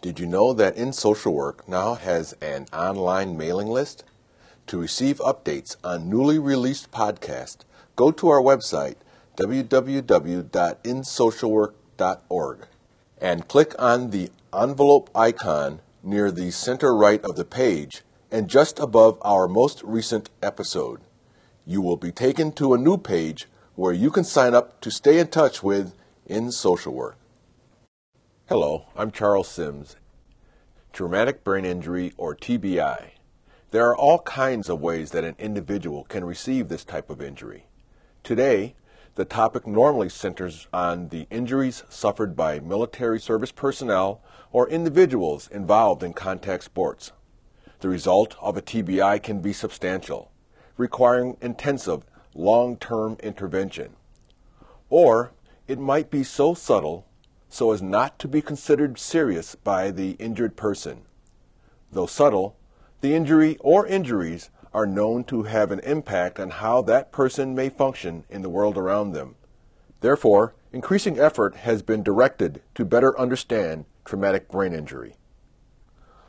Did you know that In Social Work now has an online mailing list? To receive updates on newly released podcasts, go to our website www.insocialwork.org and click on the envelope icon near the center right of the page and just above our most recent episode. You will be taken to a new page where you can sign up to stay in touch with In Social Work. Hello, I'm Charles Syms. Traumatic brain injury, or TBI. There are all kinds of ways that an individual can receive this type of injury. Today, the topic normally centers on the injuries suffered by military service personnel or individuals involved in contact sports. The result of a TBI can be substantial, requiring intensive, long term intervention. Or it might be so subtle so as not to be considered serious by the injured person. Though subtle, the injury or injuries are known to have an impact on how that person may function in the world around them. Therefore, increasing effort has been directed to better understand traumatic brain injury.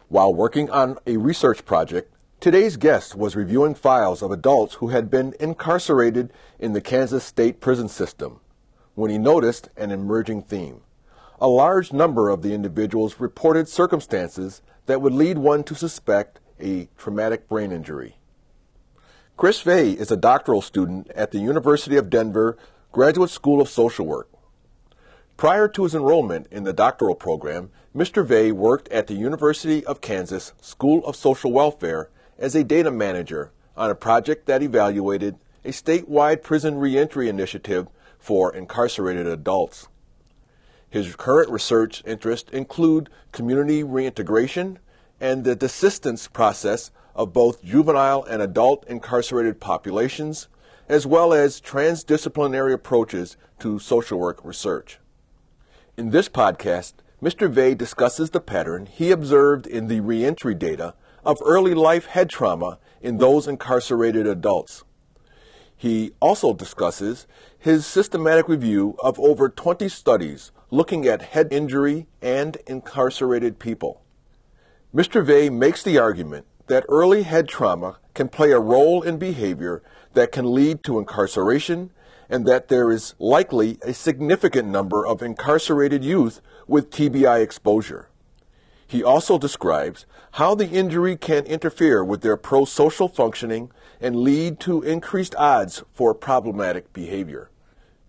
While working on a research project, today's guest was reviewing files of adults who had been incarcerated in the Kansas state prison system when he noticed an emerging theme a large number of the individuals reported circumstances that would lead one to suspect a traumatic brain injury. Chris Veeh is a doctoral student at the University of Denver Graduate School of Social Work. Prior to his enrollment in the doctoral program, Mr. Veeh worked at the University of Kansas School of Social Welfare as a data manager on a project that evaluated a statewide prison reentry initiative for incarcerated adults. His current research interests include community reintegration and the desistance process of both juvenile and adult incarcerated populations, as well as transdisciplinary approaches to social work research. In this podcast, Mr. Veeh discusses the pattern he observed in the reentry data of early life head trauma in those incarcerated adults. He also discusses his systematic review of over 20 studies looking at head injury and incarcerated people. Mr. Veeh makes the argument that early head trauma can play a role in behavior that can lead to incarceration and that there is likely a significant number of incarcerated youth with TBI exposure. He also describes how the injury can interfere with their pro-social functioning and lead to increased odds for problematic behavior.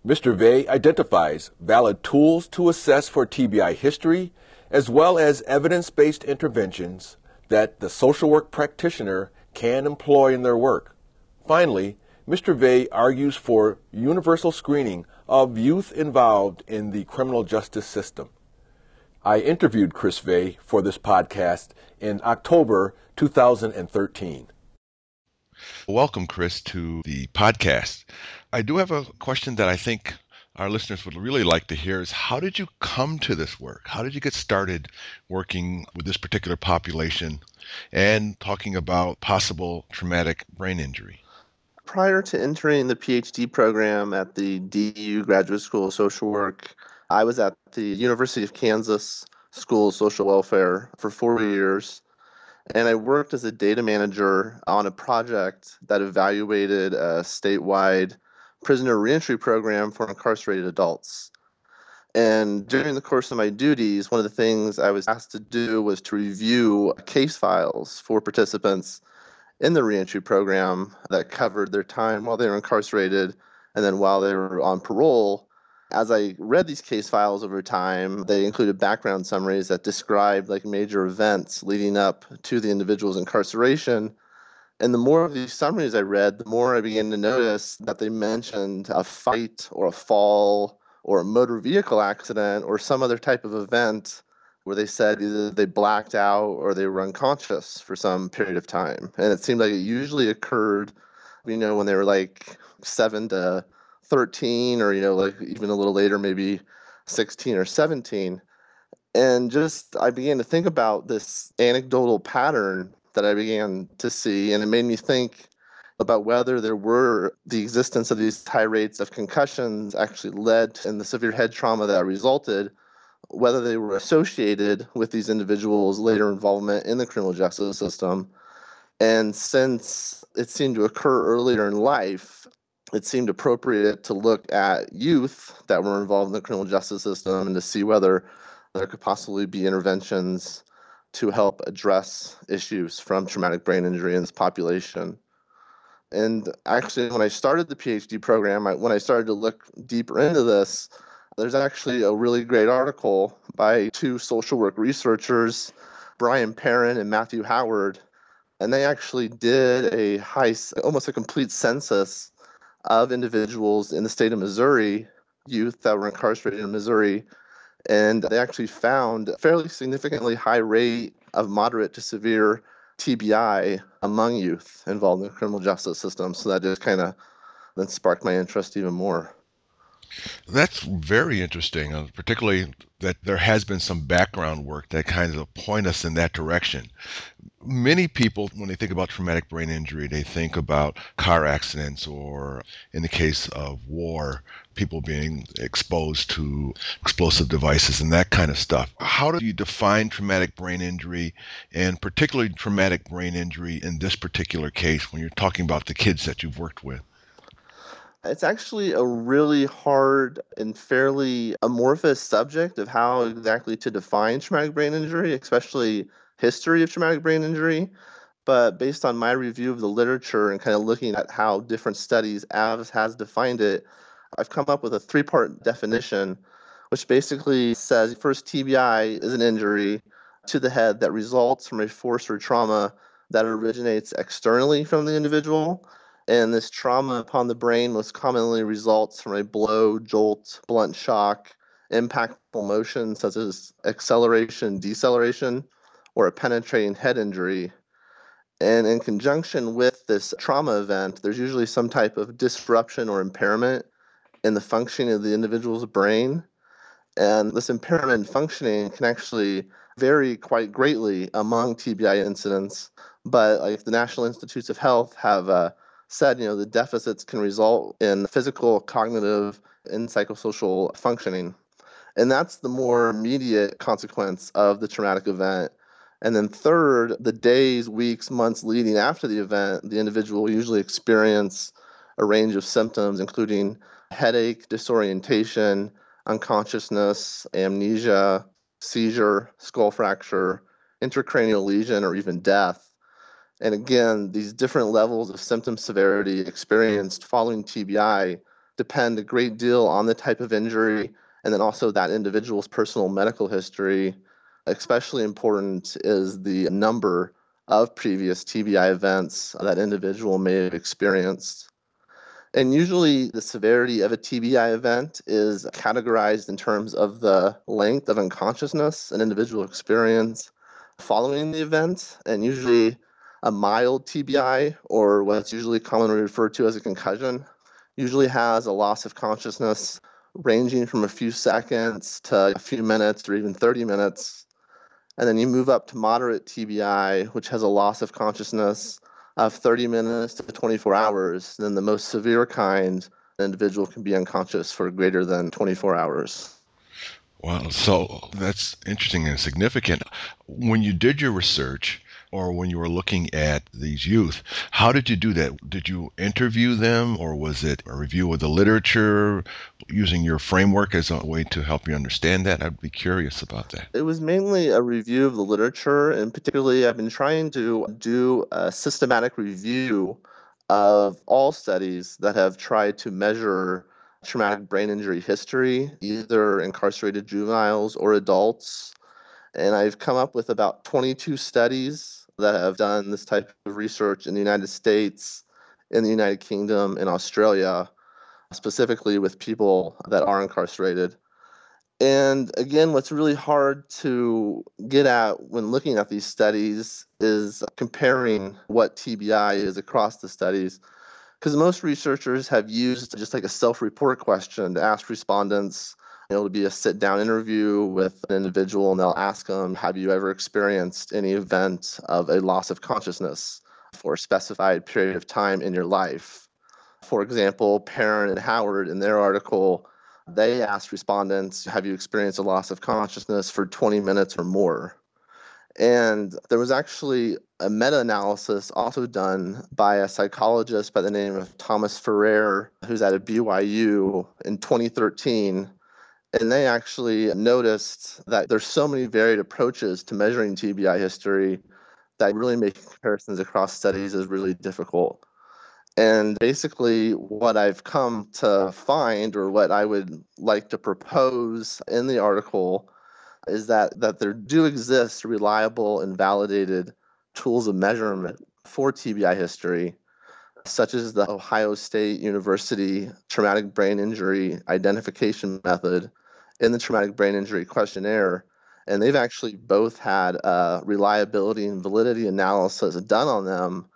Mr. Veeh identifies valid tools to assess for TBI history, as well as evidence based interventions that the social work practitioner can employ in their work. Finally, Mr. Veeh argues for universal screening of youth involved in the criminal justice system. I interviewed Chris Veeh for this podcast in October 2013. Welcome, Chris, to the podcast. I do have a question that I think our listeners would really like to hear is how did you come to this work? How did you get started working with this particular population and talking about possible traumatic brain injury? Prior to entering the PhD program at the DU Graduate School of Social Work, I was at the University of Kansas School of Social Welfare for four years and I worked as a data manager on a project that evaluated a statewide prisoner reentry program for incarcerated adults. And during the course of my duties, one of the things I was asked to do was to review case files for participants in the reentry program that covered their time while they were incarcerated and then while they were on parole. As I read these case files over time, they included background summaries that described like major events leading up to the individual's incarceration and the more of these summaries I read, the more I began to notice that they mentioned a fight or a fall or a motor vehicle accident or some other type of event where they said either they blacked out or they were unconscious for some period of time. And it seemed like it usually occurred, you know, when they were like seven to 13, or, you know, like even a little later, maybe 16 or 17. And just I began to think about this anecdotal pattern that I began to see, and it made me think about whether there were the existence of these high rates of concussions actually led in the severe head trauma that resulted whether they were associated with these individuals' later involvement in the criminal justice system. And since it seemed to occur earlier in life, it seemed appropriate to look at youth that were involved in the criminal justice system and to see whether there could possibly be interventions to help address issues from traumatic brain injury in this population. And actually, when I started the PhD program, I, when I started to look deeper into this, there's actually a really great article by two social work researchers, Brian Perron and Matthew Howard, and they actually did a high, almost a complete census of individuals in the state of Missouri, youth that were incarcerated in Missouri, and they actually found a fairly significantly high rate of moderate to severe TBI among youth involved in the criminal justice system. So that just kind of then sparked my interest even more. That's very interesting, uh, particularly that there has been some background work that kind of point us in that direction. Many people, when they think about traumatic brain injury, they think about car accidents or, in the case of war, people being exposed to explosive devices and that kind of stuff. How do you define traumatic brain injury and particularly traumatic brain injury in this particular case when you're talking about the kids that you've worked with? It's actually a really hard and fairly amorphous subject of how exactly to define traumatic brain injury, especially history of traumatic brain injury. But based on my review of the literature and kind of looking at how different studies have has defined it, I've come up with a three-part definition, which basically says first TBI is an injury to the head that results from a force or trauma that originates externally from the individual and this trauma upon the brain most commonly results from a blow, jolt, blunt shock, impactful motion such as acceleration, deceleration, or a penetrating head injury. And in conjunction with this trauma event, there's usually some type of disruption or impairment in the functioning of the individual's brain. And this impairment functioning can actually vary quite greatly among TBI incidents. But like the National Institutes of Health have uh, said, you know, the deficits can result in physical, cognitive, and psychosocial functioning. And that's the more immediate consequence of the traumatic event. And then, third, the days, weeks, months leading after the event, the individual will usually experience a range of symptoms, including headache, disorientation, unconsciousness, amnesia, seizure, skull fracture, intracranial lesion, or even death. And again, these different levels of symptom severity experienced following TBI depend a great deal on the type of injury and then also that individual's personal medical history. Especially important is the number of previous TBI events that individual may have experienced. And usually, the severity of a TBI event is categorized in terms of the length of unconsciousness an individual experience following the event. And usually, a mild TBI, or what's usually commonly referred to as a concussion, usually has a loss of consciousness ranging from a few seconds to a few minutes or even 30 minutes. And then you move up to moderate TBI, which has a loss of consciousness of 30 minutes to 24 hours. Then the most severe kind, an individual can be unconscious for greater than 24 hours. Wow, so that's interesting and significant. When you did your research, or when you were looking at these youth, how did you do that? Did you interview them, or was it a review of the literature using your framework as a way to help you understand that? I'd be curious about that. It was mainly a review of the literature, and particularly, I've been trying to do a systematic review of all studies that have tried to measure traumatic brain injury history, either incarcerated juveniles or adults. And I've come up with about 22 studies that have done this type of research in the United States, in the United Kingdom, in Australia, specifically with people that are incarcerated. And again, what's really hard to get at when looking at these studies is comparing what TBI is across the studies. Because most researchers have used just like a self report question to ask respondents. It'll be a sit down interview with an individual, and they'll ask them, Have you ever experienced any event of a loss of consciousness for a specified period of time in your life? For example, Perron and Howard in their article they asked respondents, Have you experienced a loss of consciousness for 20 minutes or more? And there was actually a meta analysis also done by a psychologist by the name of Thomas Farrer, who's at a BYU in 2013. And they actually noticed that there's so many varied approaches to measuring TBI history that really making comparisons across studies is really difficult. And basically, what I've come to find, or what I would like to propose in the article, is that, that there do exist reliable and validated tools of measurement for TBI history, such as the Ohio State University Traumatic Brain Injury Identification Method and the Traumatic Brain Injury Questionnaire. And they've actually both had a reliability and validity analysis done on them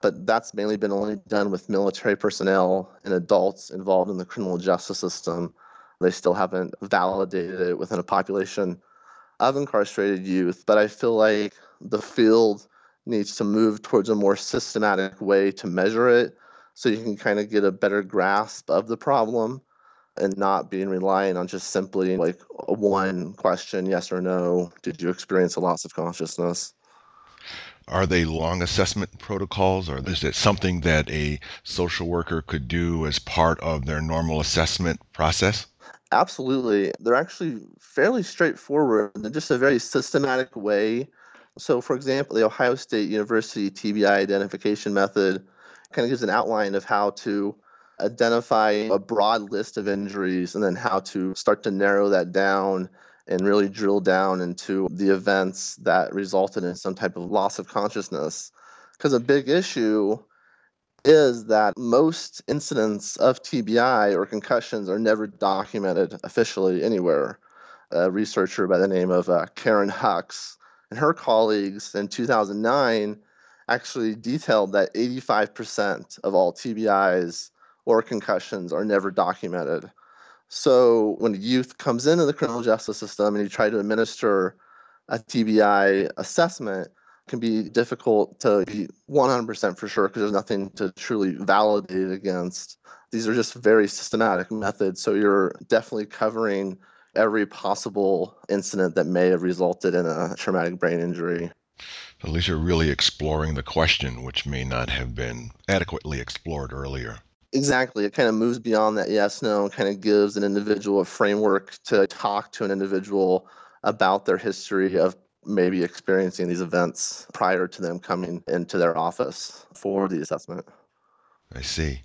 but that's mainly been only done with military personnel and adults involved in the criminal justice system. They still haven't validated it within a population of incarcerated youth, but I feel like the field needs to move towards a more systematic way to measure it so you can kind of get a better grasp of the problem and not being reliant on just simply like one question yes or no did you experience a loss of consciousness are they long assessment protocols, or is it something that a social worker could do as part of their normal assessment process? Absolutely. They're actually fairly straightforward. They're just a very systematic way. So, for example, the Ohio State University TBI identification method kind of gives an outline of how to identify a broad list of injuries and then how to start to narrow that down and really drill down into the events that resulted in some type of loss of consciousness. Because a big issue is that most incidents of TBI or concussions are never documented officially anywhere. A researcher by the name of uh, Karen Hux and her colleagues in 2009 actually detailed that 85% of all TBIs or concussions are never documented. So when a youth comes into the criminal justice system and you try to administer a TBI assessment, can be difficult to be 100% for sure because there's nothing to truly validate against. These are just very systematic methods. So you're definitely covering every possible incident that may have resulted in a traumatic brain injury. At least you're really exploring the question, which may not have been adequately explored earlier. Exactly. It kind of moves beyond that yes, no, and kind of gives an individual a framework to talk to an individual about their history of maybe experiencing these events prior to them coming into their office for the assessment. I see.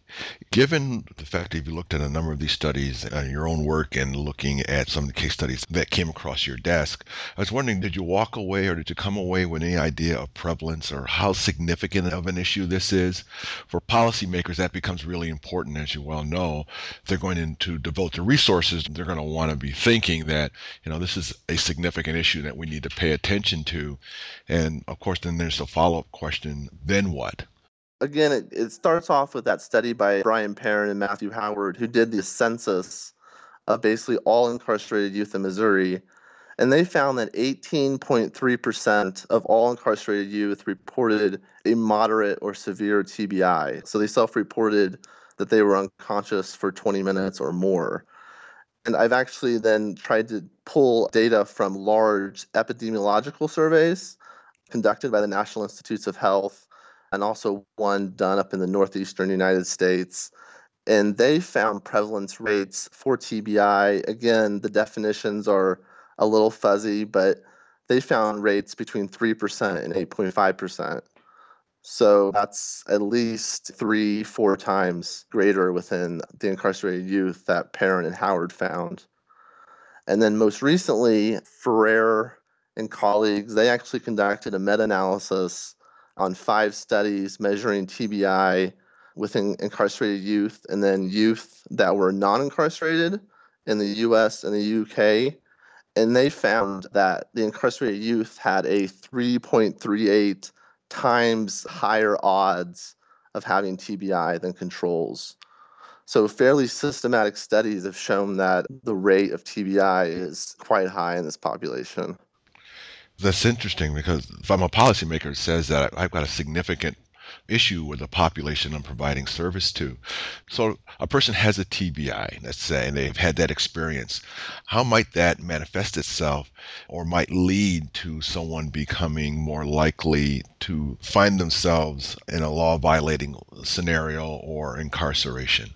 Given the fact that you've looked at a number of these studies and your own work and looking at some of the case studies that came across your desk, I was wondering did you walk away or did you come away with any idea of prevalence or how significant of an issue this is? For policymakers, that becomes really important, as you well know. If they're going to devote their resources, they're going to want to be thinking that, you know, this is a significant issue that we need to pay attention to. And of course, then there's the follow up question then what? Again, it, it starts off with that study by Brian Perron and Matthew Howard, who did the census of basically all incarcerated youth in Missouri. And they found that 18.3% of all incarcerated youth reported a moderate or severe TBI. So they self reported that they were unconscious for 20 minutes or more. And I've actually then tried to pull data from large epidemiological surveys conducted by the National Institutes of Health and also one done up in the northeastern United States. And they found prevalence rates for TBI. Again, the definitions are a little fuzzy, but they found rates between 3% and 8.5%. So that's at least three, four times greater within the incarcerated youth that Perron and Howard found. And then most recently, Farrer and colleagues, they actually conducted a meta analysis on five studies measuring TBI within incarcerated youth and then youth that were non incarcerated in the US and the UK. And they found that the incarcerated youth had a 3.38 times higher odds of having TBI than controls. So, fairly systematic studies have shown that the rate of TBI is quite high in this population. That's interesting because if I'm a policymaker, it says that I've got a significant issue with the population I'm providing service to. So a person has a TBI, let's say, and they've had that experience. How might that manifest itself or might lead to someone becoming more likely to find themselves in a law violating scenario or incarceration?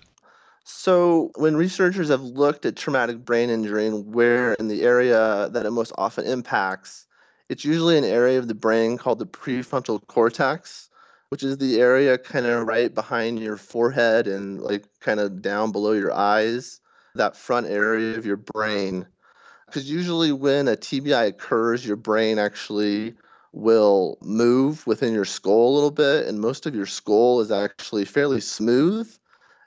So, when researchers have looked at traumatic brain injury and where in the area that it most often impacts, it's usually an area of the brain called the prefrontal cortex, which is the area kind of right behind your forehead and like kind of down below your eyes, that front area of your brain. Because usually, when a TBI occurs, your brain actually will move within your skull a little bit, and most of your skull is actually fairly smooth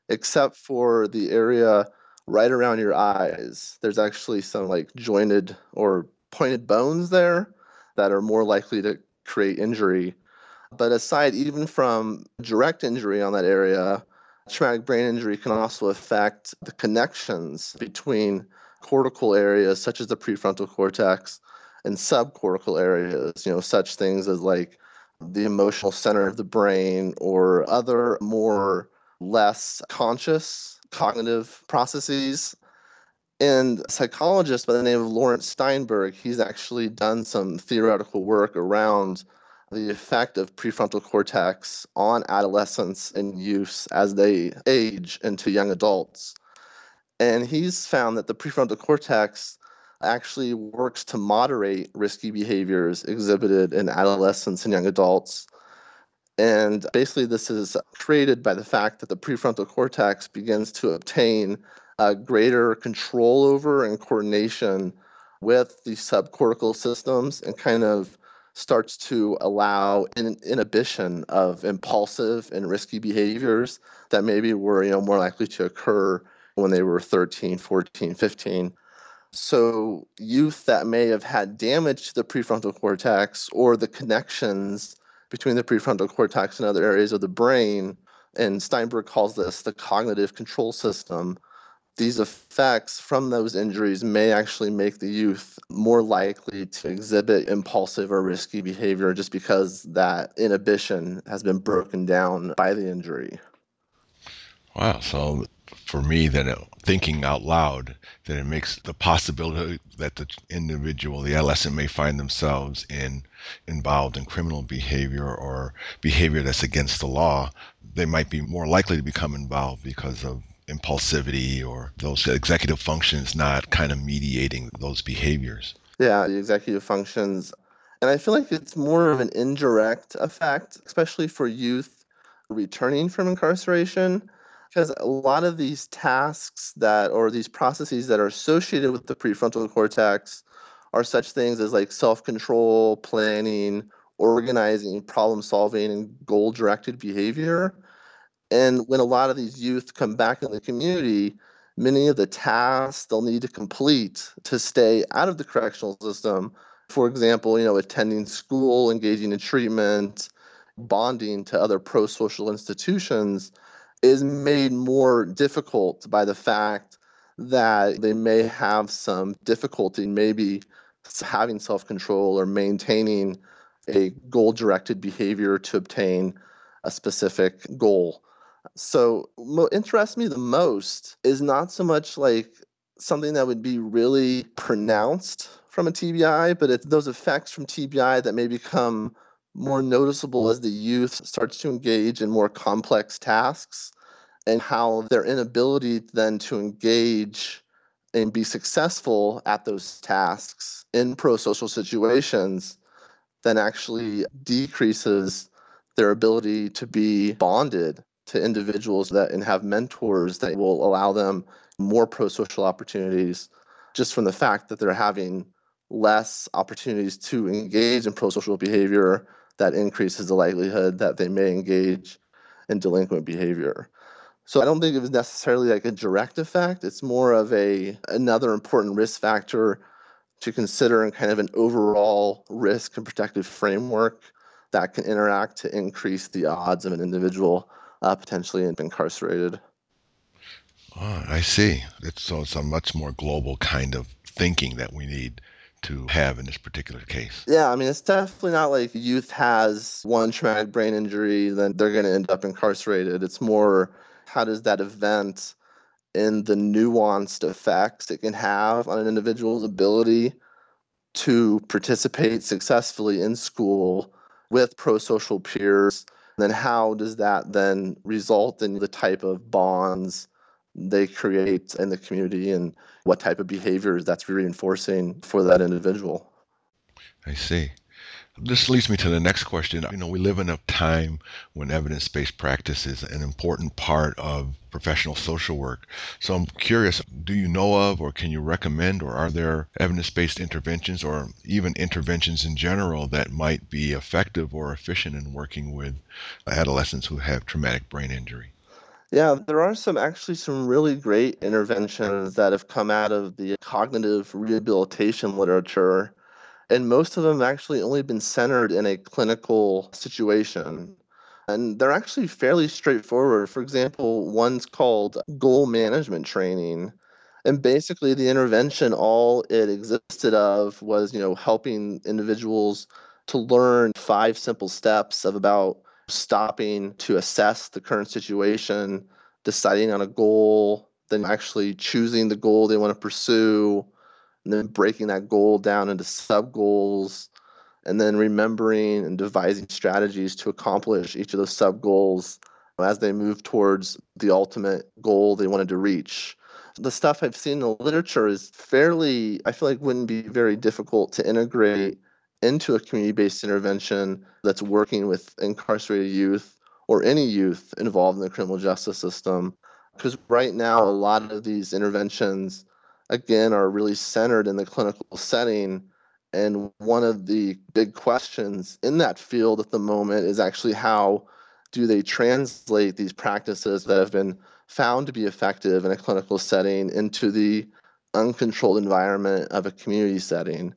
except for the area right around your eyes. There's actually some like jointed or pointed bones there that are more likely to create injury. But aside even from direct injury on that area, traumatic brain injury can also affect the connections between cortical areas such as the prefrontal cortex and subcortical areas, you know, such things as like the emotional center of the brain or other more less conscious cognitive processes. And psychologist by the name of Laurence Steinberg, he's actually done some theoretical work around the effect of prefrontal cortex on adolescents and youths as they age into young adults. And he's found that the prefrontal cortex actually works to moderate risky behaviors exhibited in adolescents and young adults and basically, this is created by the fact that the prefrontal cortex begins to obtain a greater control over and coordination with the subcortical systems and kind of starts to allow an inhibition of impulsive and risky behaviors that maybe were you know more likely to occur when they were 13 14 15 so youth that may have had damage to the prefrontal cortex or the connections between the prefrontal cortex and other areas of the brain. And Steinberg calls this the cognitive control system. These effects from those injuries may actually make the youth more likely to exhibit impulsive or risky behavior just because that inhibition has been broken down by the injury. Wow. So for me, then it, thinking out loud, then it makes the possibility that the individual, the adolescent, may find themselves in involved in criminal behavior or behavior that's against the law. They might be more likely to become involved because of impulsivity or those executive functions not kind of mediating those behaviors. Yeah, the executive functions. And I feel like it's more of an indirect effect, especially for youth returning from incarceration because a lot of these tasks that or these processes that are associated with the prefrontal cortex are such things as like self-control planning organizing problem solving and goal directed behavior and when a lot of these youth come back in the community many of the tasks they'll need to complete to stay out of the correctional system for example you know attending school engaging in treatment bonding to other pro-social institutions is made more difficult by the fact that they may have some difficulty maybe having self-control or maintaining a goal-directed behavior to obtain a specific goal. So what interests me the most is not so much like something that would be really pronounced from a TBI, but it's those effects from TBI that may become more noticeable as the youth starts to engage in more complex tasks and how their inability then to engage and be successful at those tasks in pro-social situations then actually decreases their ability to be bonded to individuals that and have mentors that will allow them more pro-social opportunities just from the fact that they're having less opportunities to engage in pro-social behavior that increases the likelihood that they may engage in delinquent behavior. So I don't think it was necessarily like a direct effect. It's more of a another important risk factor to consider in kind of an overall risk and protective framework that can interact to increase the odds of an individual uh, potentially incarcerated. Oh, I see. It's, so it's a much more global kind of thinking that we need to have in this particular case. Yeah, I mean, it's definitely not like youth has one traumatic brain injury, then they're going to end up incarcerated. It's more how does that event and the nuanced effects it can have on an individual's ability to participate successfully in school with pro-social peers then how does that then result in the type of bonds they create in the community and what type of behaviors that's reinforcing for that individual? I see this leads me to the next question. You know, we live in a time when evidence based practice is an important part of professional social work. So I'm curious do you know of, or can you recommend, or are there evidence based interventions, or even interventions in general that might be effective or efficient in working with adolescents who have traumatic brain injury? Yeah, there are some actually some really great interventions that have come out of the cognitive rehabilitation literature and most of them actually only been centered in a clinical situation. And they're actually fairly straightforward. For example, one's called goal management training. And basically the intervention, all it existed of was, you know, helping individuals to learn five simple steps of about stopping to assess the current situation, deciding on a goal, then actually choosing the goal they want to pursue, and then breaking that goal down into sub goals and then remembering and devising strategies to accomplish each of those sub goals as they move towards the ultimate goal they wanted to reach. The stuff I've seen in the literature is fairly, I feel like, wouldn't be very difficult to integrate into a community based intervention that's working with incarcerated youth or any youth involved in the criminal justice system. Because right now, a lot of these interventions again are really centered in the clinical setting. And one of the big questions in that field at the moment is actually how do they translate these practices that have been found to be effective in a clinical setting into the uncontrolled environment of a community setting?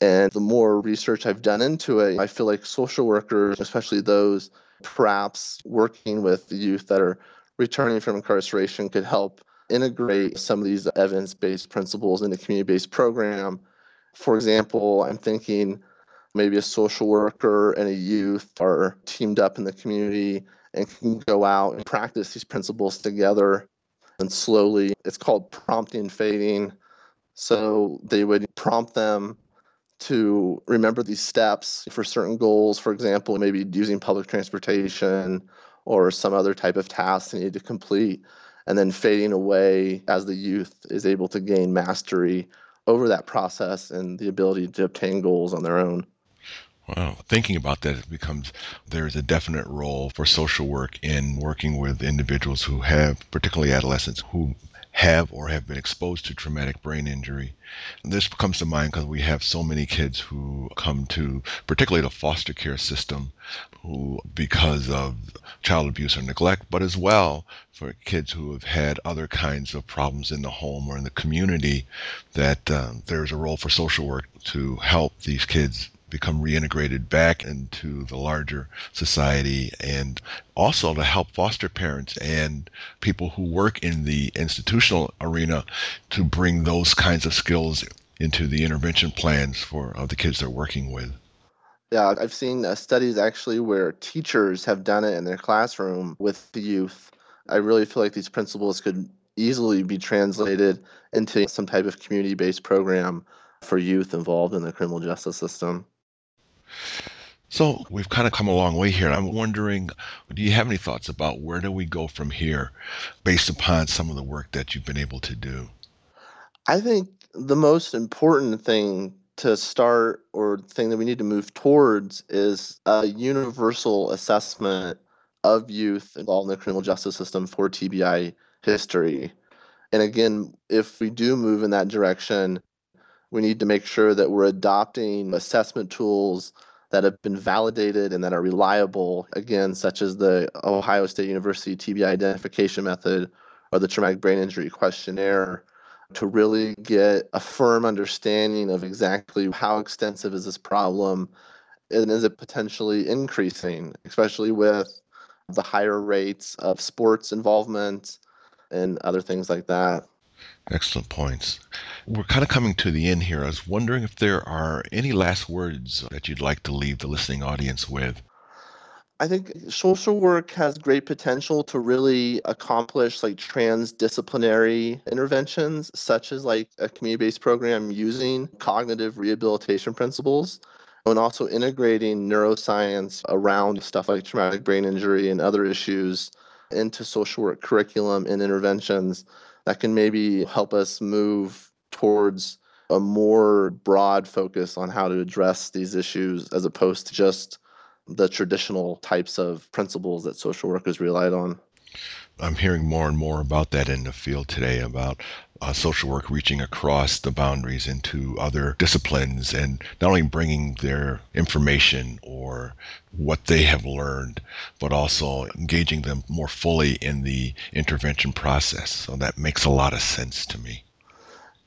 And the more research I've done into it, I feel like social workers, especially those perhaps working with youth that are returning from incarceration, could help integrate some of these evidence based principles in a community based program. For example, I'm thinking maybe a social worker and a youth are teamed up in the community and can go out and practice these principles together. And slowly, it's called prompting fading. So they would prompt them to remember these steps for certain goals. For example, maybe using public transportation or some other type of task they need to complete and then fading away as the youth is able to gain mastery over that process and the ability to obtain goals on their own. Wow. Thinking about that, it becomes there's a definite role for social work in working with individuals who have, particularly adolescents, who have or have been exposed to traumatic brain injury. This comes to mind because we have so many kids who come to, particularly the foster care system, who, because of child abuse or neglect, but as well for kids who have had other kinds of problems in the home or in the community, that uh, there's a role for social work to help these kids become reintegrated back into the larger society and also to help foster parents and people who work in the institutional arena to bring those kinds of skills into the intervention plans for uh, the kids they're working with. Yeah, I've seen uh, studies actually where teachers have done it in their classroom with the youth. I really feel like these principles could easily be translated into some type of community based program for youth involved in the criminal justice system. So we've kind of come a long way here. I'm wondering, do you have any thoughts about where do we go from here based upon some of the work that you've been able to do? I think the most important thing to start or thing that we need to move towards is a universal assessment of youth involved in the criminal justice system for TBI history. And again, if we do move in that direction, we need to make sure that we're adopting assessment tools that have been validated and that are reliable, again, such as the Ohio State University TBI identification method or the traumatic brain injury questionnaire, to really get a firm understanding of exactly how extensive is this problem and is it potentially increasing, especially with the higher rates of sports involvement and other things like that. Excellent points. We're kind of coming to the end here. I was wondering if there are any last words that you'd like to leave the listening audience with. I think social work has great potential to really accomplish like transdisciplinary interventions, such as like a community based program using cognitive rehabilitation principles and also integrating neuroscience around stuff like traumatic brain injury and other issues into social work curriculum and interventions that can maybe help us move towards a more broad focus on how to address these issues as opposed to just the traditional types of principles that social workers relied on. I'm hearing more and more about that in the field today about uh, social work reaching across the boundaries into other disciplines and not only bringing their information what they have learned, but also engaging them more fully in the intervention process. So that makes a lot of sense to me.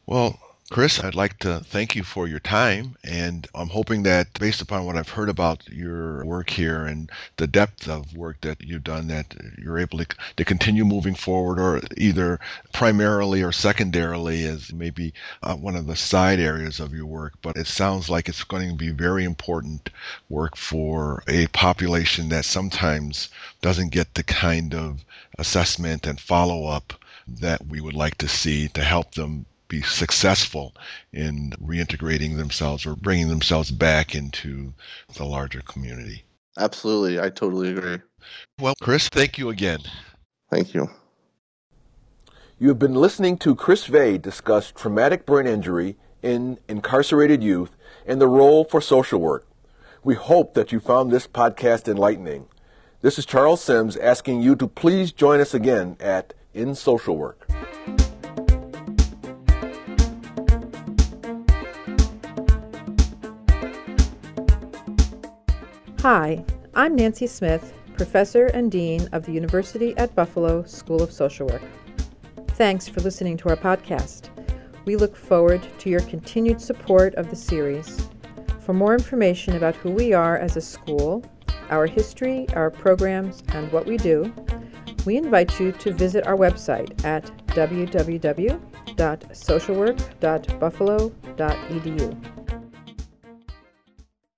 Well, Chris, I'd like to thank you for your time, and I'm hoping that based upon what I've heard about your work here and the depth of work that you've done, that you're able to, to continue moving forward, or either primarily or secondarily as maybe uh, one of the side areas of your work. But it sounds like it's going to be very important work for a population that sometimes doesn't get the kind of assessment and follow up that we would like to see to help them be successful in reintegrating themselves or bringing themselves back into the larger community. Absolutely. I totally agree. Well, Chris, thank you again. Thank you. You have been listening to Chris Veeh discuss traumatic brain injury in incarcerated youth and the role for social work. We hope that you found this podcast enlightening. This is Charles Syms asking you to please join us again at In Social Work. Hi, I'm Nancy Smyth, Professor and Dean of the University at Buffalo School of Social Work. Thanks for listening to our podcast. We look forward to your continued support of the series. For more information about who we are as a school, our history, our programs, and what we do, we invite you to visit our website at www.socialwork.buffalo.edu.